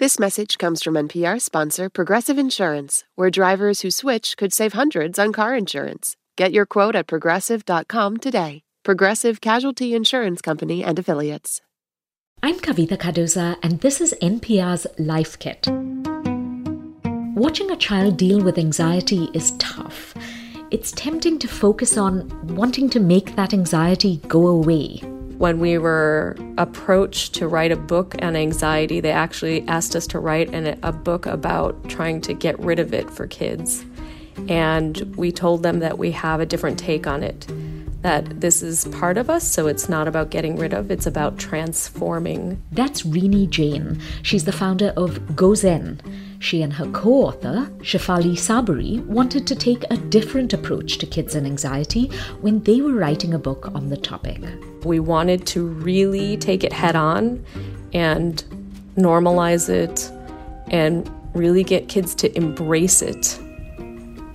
This message comes from NPR sponsor Progressive Insurance, where drivers who switch could save hundreds on car insurance. Get your quote at progressive.com today. Progressive Casualty Insurance Company and Affiliates. I'm Kavitha Cardoza, and this is NPR's Life Kit. Watching a child deal with anxiety is tough. It's tempting to focus on wanting to make that anxiety go away when we were approached to write a book on anxiety, they actually asked us to write an, a book about trying to get rid of it for kids. And we told them that we have a different take on it, that this is part of us, so it's not about getting rid of, it's about transforming. That's Renee Jain. She's the founder of GoZen she and her co author, Shefali Tsabary, wanted to take a different approach to kids and anxiety when they were writing a book on the topic. We wanted to really take it head on and normalize it and really get kids to embrace it,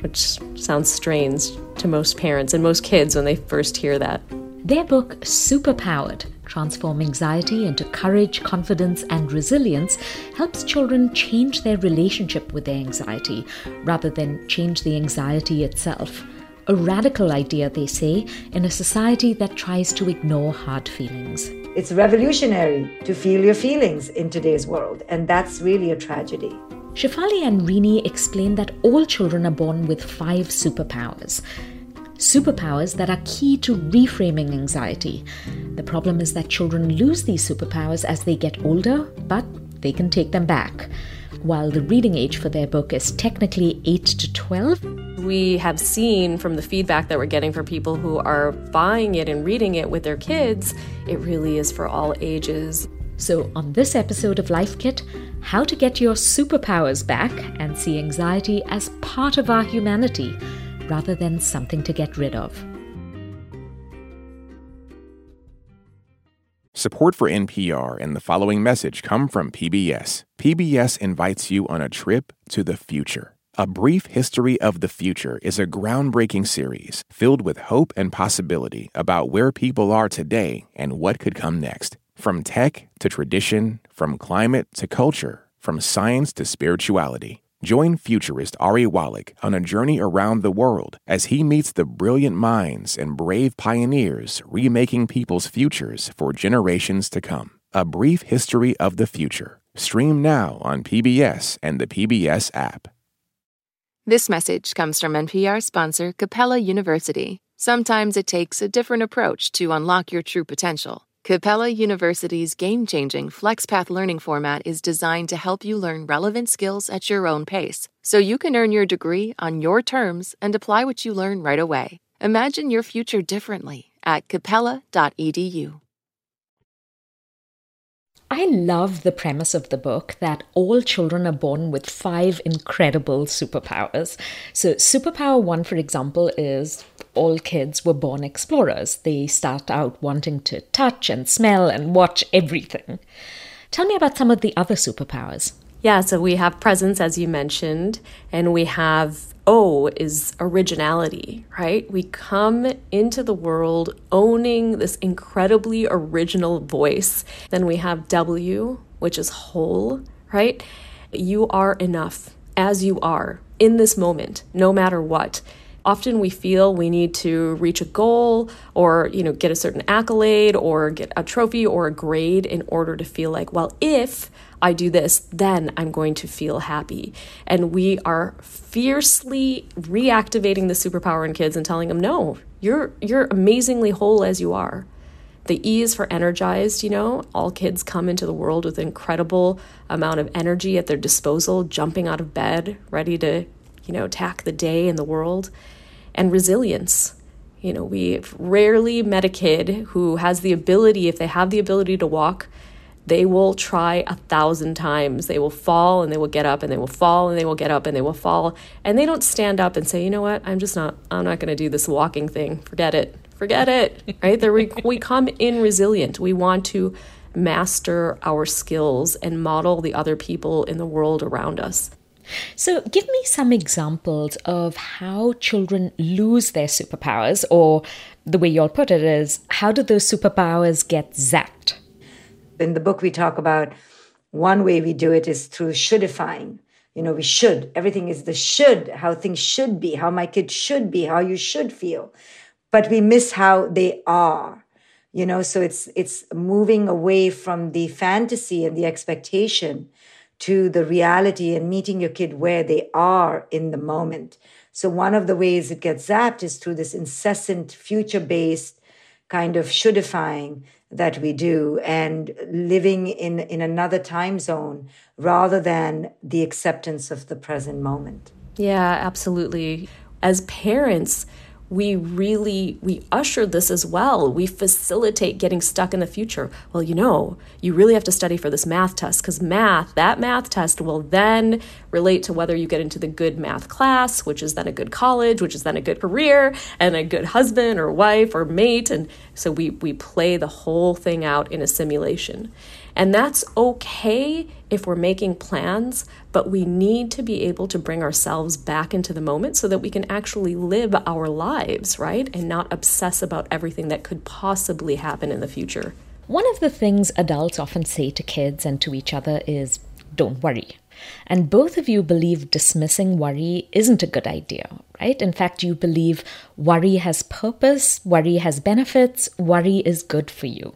which sounds strange to most parents and most kids when they first hear that. Their book, Superpowered Transform Anxiety into Courage, Confidence, and Resilience, helps children change their relationship with their anxiety rather than change the anxiety itself. A radical idea, they say, in a society that tries to ignore hard feelings. It's revolutionary to feel your feelings in today's world, and that's really a tragedy. Shefali and Renee explain that all children are born with five superpowers superpowers that are key to reframing anxiety. The problem is that children lose these superpowers as they get older, but they can take them back. While the reading age for their book is technically 8 to 12, we have seen from the feedback that we're getting from people who are buying it and reading it with their kids, it really is for all ages. So, on this episode of Life Kit, how to get your superpowers back and see anxiety as part of our humanity rather than something to get rid of. Support for NPR and the following message come from PBS. PBS invites you on a trip to the future. A Brief History of the Future is a groundbreaking series filled with hope and possibility about where people are today and what could come next. From tech to tradition, from climate to culture, from science to spirituality. Join futurist Ari Wallach on a journey around the world as he meets the brilliant minds and brave pioneers remaking people's futures for generations to come. A Brief History of the Future. Stream now on PBS and the PBS app. This message comes from NPR sponsor Capella University. Sometimes it takes a different approach to unlock your true potential. Capella University's game changing FlexPath learning format is designed to help you learn relevant skills at your own pace, so you can earn your degree on your terms and apply what you learn right away. Imagine your future differently at capella.edu. I love the premise of the book that all children are born with five incredible superpowers. So, superpower one, for example, is all kids were born explorers. They start out wanting to touch and smell and watch everything. Tell me about some of the other superpowers. Yeah, so we have presence, as you mentioned, and we have O is originality, right? We come into the world owning this incredibly original voice. Then we have W, which is whole, right? You are enough as you are in this moment, no matter what often we feel we need to reach a goal or you know get a certain accolade or get a trophy or a grade in order to feel like well if I do this, then I'm going to feel happy. And we are fiercely reactivating the superpower in kids and telling them, no, you're you're amazingly whole as you are. The E is for energized, you know. All kids come into the world with incredible amount of energy at their disposal, jumping out of bed, ready to, you know, attack the day and the world and resilience. You know, we've rarely met a kid who has the ability, if they have the ability to walk, they will try a thousand times. They will fall and they will get up and they will fall and they will get up and they will fall. And they don't stand up and say, you know what, I'm just not, I'm not going to do this walking thing. Forget it. Forget it. Right? There we, we come in resilient. We want to master our skills and model the other people in the world around us. So, give me some examples of how children lose their superpowers, or the way you'll put it is, how do those superpowers get zapped? In the book, we talk about One way we do it is through shouldifying. You know, we should. Everything is the should, how things should be, how my kid should be, how you should feel. But we miss how they are. You know, so it's it's moving away from the fantasy and the expectation to the reality and meeting your kid where they are in the moment. So one of the ways it gets zapped is through this incessant future-based kind of shouldifying that we do and living in, in another time zone rather than the acceptance of the present moment. Yeah, absolutely. As parents, we really we usher this as well. We facilitate getting stuck in the future. Well you know you really have to study for this math test because math that math test will then relate to whether you get into the good math class which is then a good college which is then a good career and a good husband or wife or mate. And so we we play the whole thing out in a simulation and that's okay if we're making plans, but we need to be able to bring ourselves back into the moment so that we can actually live our lives, right? And not obsess about everything that could possibly happen in the future. One of the things adults often say to kids and to each other is, don't worry. And both of you believe dismissing worry isn't a good idea, right? In fact, you believe worry has purpose, worry has benefits, worry is good for you.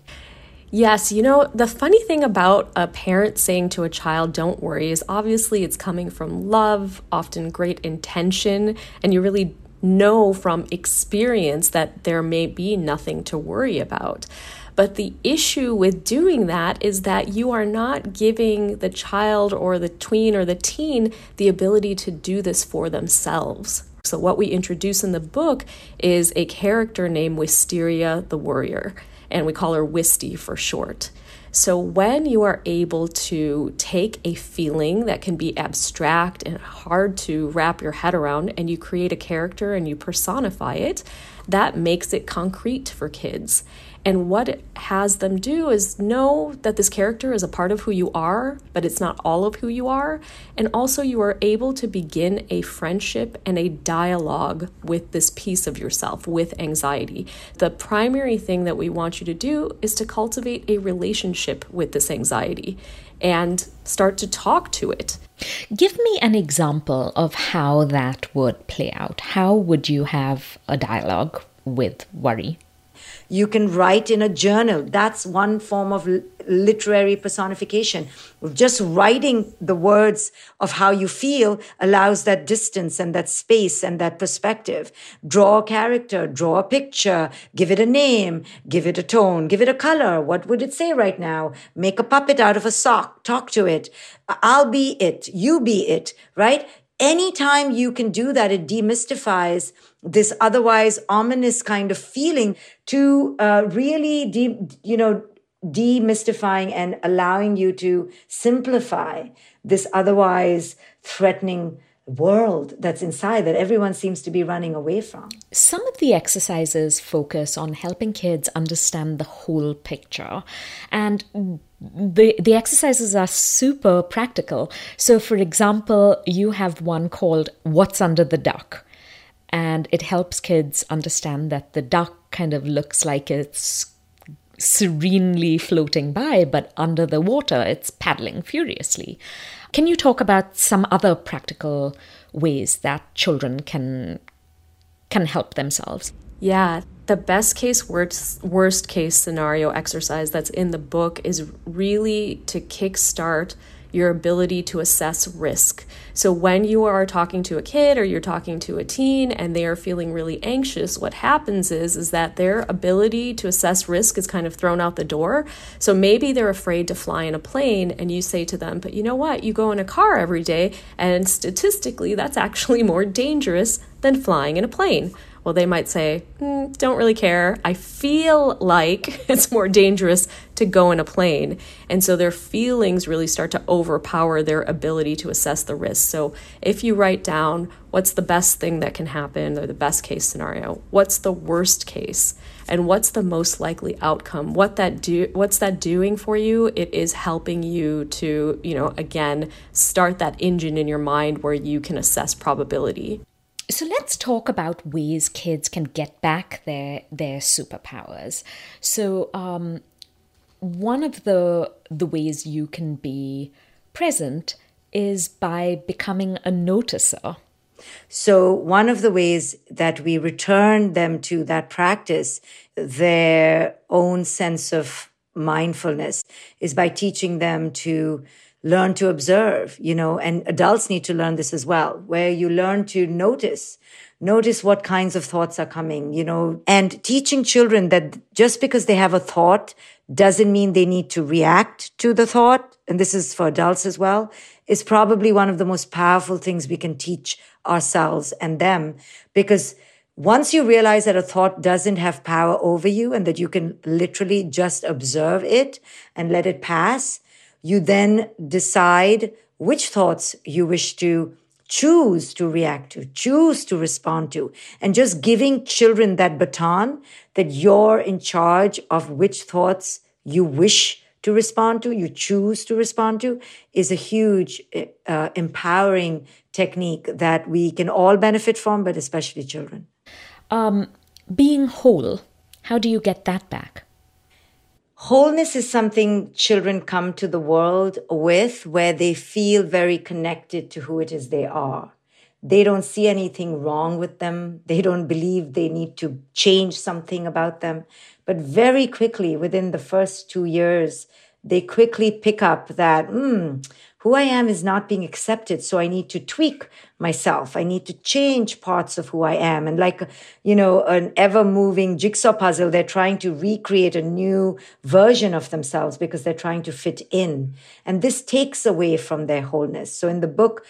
Yes, you know, the funny thing about a parent saying to a child, don't worry, is obviously it's coming from love, often great intention, and you really know from experience that there may be nothing to worry about. But the issue with doing that is that you are not giving the child or the tween or the teen the ability to do this for themselves. So, what we introduce in the book is a character named Wisteria the Worrier and we call her Wisty for short. So, when you are able to take a feeling that can be abstract and hard to wrap your head around, and you create a character and you personify it, that makes it concrete for kids. And what it has them do is know that this character is a part of who you are, but it's not all of who you are. And also, you are able to begin a friendship and a dialogue with this piece of yourself, with anxiety. The primary thing that we want you to do is to cultivate a relationship with this anxiety and start to talk to it. Give me an example of how that would play out. How would you have a dialogue with worry? You can write in a journal. That's one form of literary personification. Just writing the words of how you feel allows that distance and that space and that perspective. Draw a character, draw a picture, give it a name, give it a tone, give it a color. What would it say right now? Make a puppet out of a sock, talk to it. I'll be it, you be it, right? Anytime you can do that, it demystifies this otherwise ominous kind of feeling to uh, really, you know, demystifying and allowing you to simplify this otherwise threatening world that's inside that everyone seems to be running away from. Some of the exercises focus on helping kids understand the whole picture and the the exercises are super practical. So for example, you have one called what's under the duck and it helps kids understand that the duck kind of looks like it's serenely floating by, but under the water it's paddling furiously. Can you talk about some other practical ways that children can can help themselves? Yeah, the best case worst worst case scenario exercise that's in the book is really to kickstart your ability to assess risk. So, when you are talking to a kid or you're talking to a teen and they are feeling really anxious, what happens is, is that their ability to assess risk is kind of thrown out the door. So, maybe they're afraid to fly in a plane, and you say to them, But you know what? You go in a car every day, and statistically, that's actually more dangerous than flying in a plane. Well, they might say, mm, don't really care. I feel like it's more dangerous to go in a plane. And so their feelings really start to overpower their ability to assess the risk. So if you write down what's the best thing that can happen or the best case scenario, what's the worst case, and what's the most likely outcome, what that do what's that doing for you? It is helping you to, you know, again, start that engine in your mind where you can assess probability. So let's talk about ways kids can get back their their superpowers. So um, one of the the ways you can be present is by becoming a noticer. So, one of the ways that we return them to that practice, their own sense of mindfulness, is by teaching them to learn to observe, you know, and adults need to learn this as well, where you learn to notice, notice what kinds of thoughts are coming, you know, and teaching children that just because they have a thought doesn't mean they need to react to the thought. And this is for adults as well, is probably one of the most powerful things we can teach ourselves and them. Because once you realize that a thought doesn't have power over you and that you can literally just observe it and let it pass, you then decide which thoughts you wish to choose to react to, choose to respond to, and just giving children that baton that you're in charge of which thoughts you wish to respond to, you choose to respond to, is a huge uh, empowering technique that we can all benefit from, but especially children. Um, being whole, how do you get that back? Wholeness is something children come to the world with where they feel very connected to who it is they are. They don't see anything wrong with them. They don't believe they need to change something about them. But very quickly, within the first two years, they quickly pick up that, hmm, who I am is not being accepted. So I need to tweak myself. I need to change parts of who I am. And like, you know, an ever moving jigsaw puzzle, they're trying to recreate a new version of themselves because they're trying to fit in. And this takes away from their wholeness. So in the book,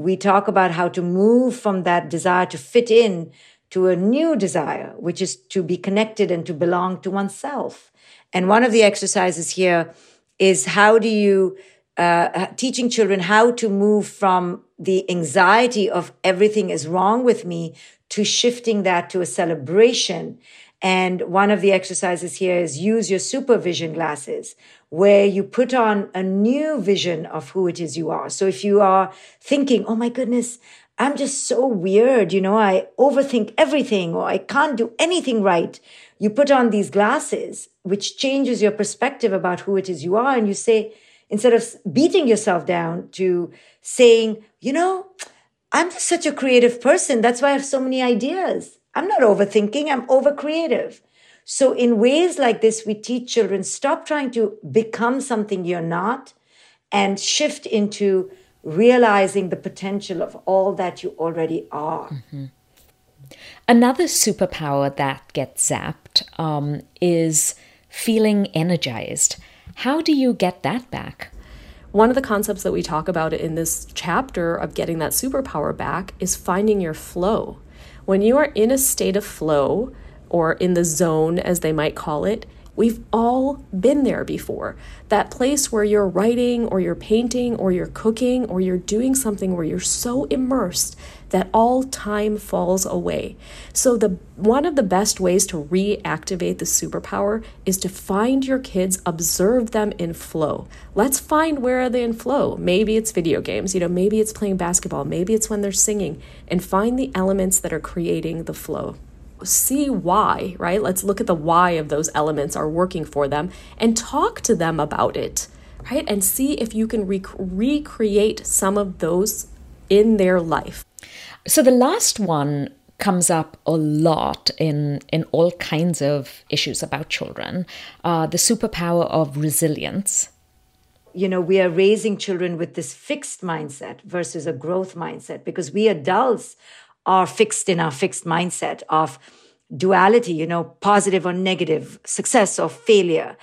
we talk about how to move from that desire to fit in to a new desire, which is to be connected and to belong to oneself. And one of the exercises here is how do you uh, teaching children how to move from the anxiety of everything is wrong with me to shifting that to a celebration. And one of the exercises here is use your supervision glasses, where you put on a new vision of who it is you are. So if you are thinking, oh my goodness, I'm just so weird, you know, I overthink everything or I can't do anything right. You put on these glasses, which changes your perspective about who it is you are. And you say, instead of beating yourself down to saying, you know, I'm just such a creative person. That's why I have so many ideas. I'm not overthinking. I'm over creative. So in ways like this, we teach children stop trying to become something you're not and shift into realizing the potential of all that you already are. Mm-hmm. Another superpower that gets zapped um, is feeling energized. How do you get that back? One of the concepts that we talk about in this chapter of getting that superpower back is finding your flow. When you are in a state of flow, or in the zone, as they might call it, We've all been there before. That place where you're writing or you're painting or you're cooking or you're doing something where you're so immersed that all time falls away. So the one of the best ways to reactivate the superpower is to find your kids, observe them in flow. Let's find where are they in flow. Maybe it's video games, you know, maybe it's playing basketball, maybe it's when they're singing and find the elements that are creating the flow see why, right? Let's look at the why of those elements are working for them and talk to them about it, right? And see if you can rec- recreate some of those in their life. So the last one comes up a lot in in all kinds of issues about children. Uh, the superpower of resilience. You know, we are raising children with this fixed mindset versus a growth mindset because we adults are fixed in our fixed mindset of duality, you know, positive or negative, success or failure,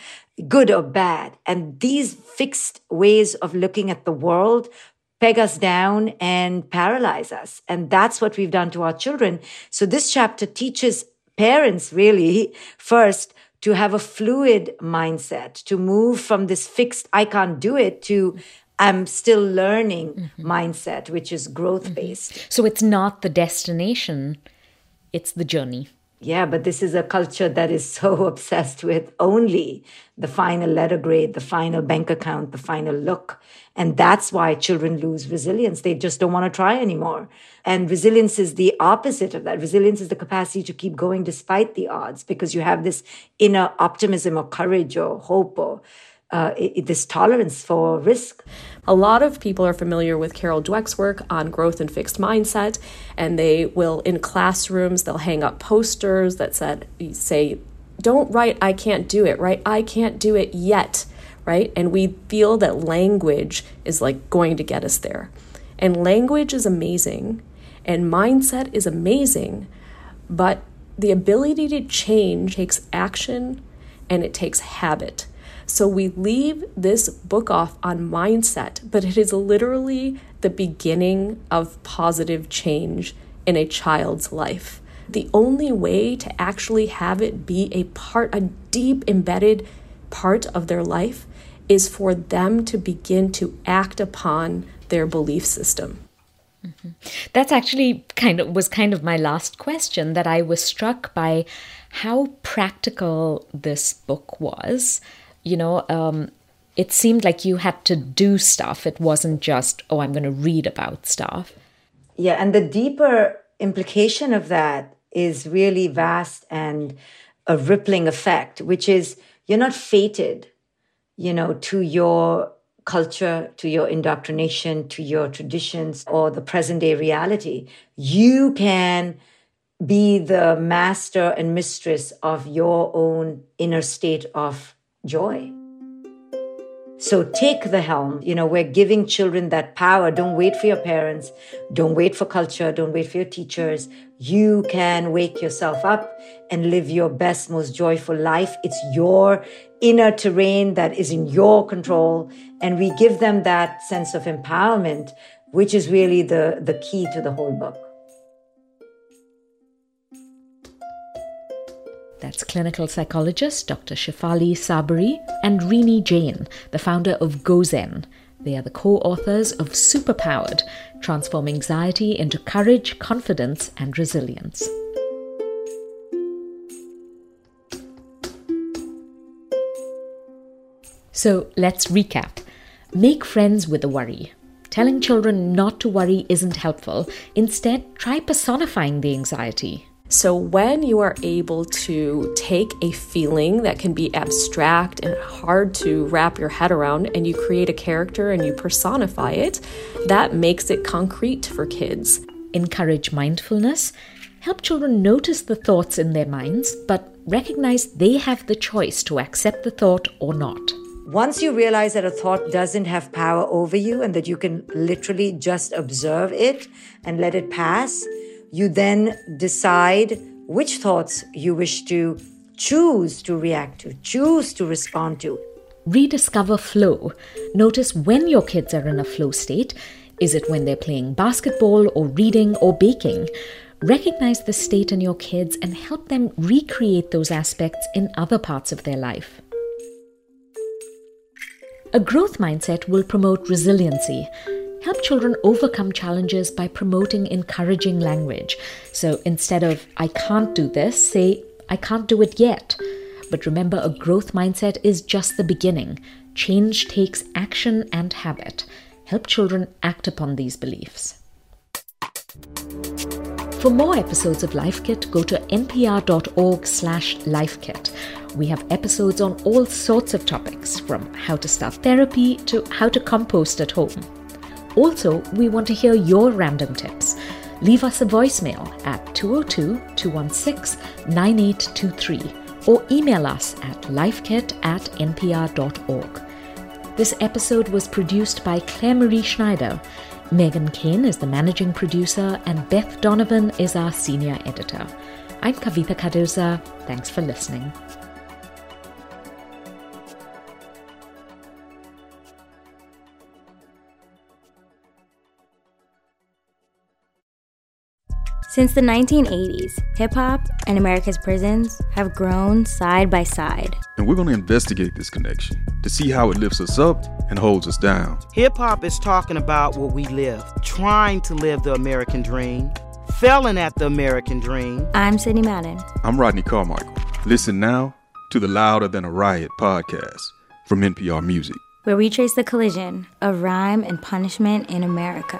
good or bad. And these fixed ways of looking at the world peg us down and paralyze us. And that's what we've done to our children. So this chapter teaches parents really first to have a fluid mindset, to move from this fixed, I can't do it to I'm still learning mm-hmm. mindset, which is growth based. Mm-hmm. So it's not the destination, it's the journey. Yeah, but this is a culture that is so obsessed with only the final letter grade, the final bank account, the final look. And that's why children lose resilience. They just don't want to try anymore. And resilience is the opposite of that. Resilience is the capacity to keep going despite the odds because you have this inner optimism or courage or hope or uh, this tolerance for risk. A lot of people are familiar with Carol Dweck's work on growth and fixed mindset, and they will, in classrooms, they'll hang up posters that said, say, don't write, I can't do it, right? I can't do it yet, right? And we feel that language is like going to get us there. And language is amazing, and mindset is amazing, but the ability to change takes action and it takes habit. So we leave this book off on mindset, but it is literally the beginning of positive change in a child's life. The only way to actually have it be a part, a deep embedded part of their life, is for them to begin to act upon their belief system. Mm-hmm. That's actually kind of was kind of my last question that I was struck by how practical this book was you know, um, it seemed like you had to do stuff. It wasn't just, oh, I'm going to read about stuff. Yeah, and the deeper implication of that is really vast and a rippling effect, which is you're not fated, you know, to your culture, to your indoctrination, to your traditions, or the present day reality. You can be the master and mistress of your own inner state of joy. So take the helm. You know, we're giving children that power. Don't wait for your parents. Don't wait for culture. Don't wait for your teachers. You can wake yourself up and live your best, most joyful life. It's your inner terrain that is in your control. And we give them that sense of empowerment, which is really the, the key to the whole book. That's clinical psychologist Dr. Shefali Tsabary and Renee Jain, the founder of GoZen. They are the co authors of Superpowered Transform Anxiety into Courage, Confidence, and Resilience. So let's recap. Make friends with the worry. Telling children not to worry isn't helpful. Instead, try personifying the anxiety. So, when you are able to take a feeling that can be abstract and hard to wrap your head around, and you create a character and you personify it, that makes it concrete for kids. Encourage mindfulness. Help children notice the thoughts in their minds, but recognize they have the choice to accept the thought or not. Once you realize that a thought doesn't have power over you and that you can literally just observe it and let it pass, you then decide which thoughts you wish to choose to react to, choose to respond to. Rediscover flow. Notice when your kids are in a flow state. Is it when they're playing basketball or reading or baking? Recognize the state in your kids and help them recreate those aspects in other parts of their life. A growth mindset will promote resiliency. Help children overcome challenges by promoting encouraging language. So instead of, I can't do this, say, I can't do it yet. But remember, a growth mindset is just the beginning. Change takes action and habit. Help children act upon these beliefs. For more episodes of Life Kit, go to npr.org slash lifekit. We have episodes on all sorts of topics, from how to start therapy to how to compost at home. Also, we want to hear your random tips. Leave us a voicemail at 202 216 9823 or email us at lifekit at npr.org. This episode was produced by Claire Marie Schneider. Megan Kane is the managing producer, and Beth Donovan is our senior editor. I'm Kavitha Cardoza. Thanks for listening. Since the 1980s, hip hop and America's prisons have grown side by side. And we're going to investigate this connection to see how it lifts us up and holds us down. Hip hop is talking about what we live, trying to live the American dream failing at the American dream. I'm Sydney Madden. I'm Rodney Carmichael. Listen now to the Louder Than a Riot podcast from NPR Music. Where we trace the collision of rhyme and punishment in America.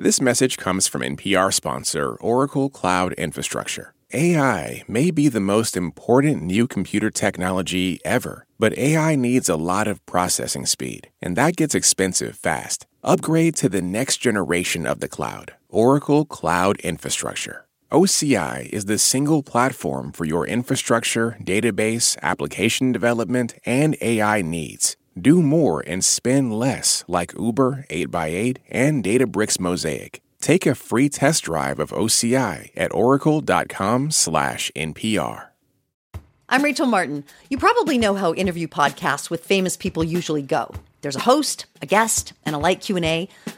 This message comes from NPR sponsor Oracle Cloud Infrastructure. AI may be the most important new computer technology ever, but AI needs a lot of processing speed, and that gets expensive fast. Upgrade to the next generation of the cloud, Oracle Cloud Infrastructure. OCI is the single platform for your infrastructure, database, application development, and AI needs. Do more and spend less like Uber 8x8 and Databricks Mosaic. Take a free test drive of OCI at oracle.com/npr. I'm Rachel Martin. You probably know how interview podcasts with famous people usually go. There's a host, a guest, and a light Q&A.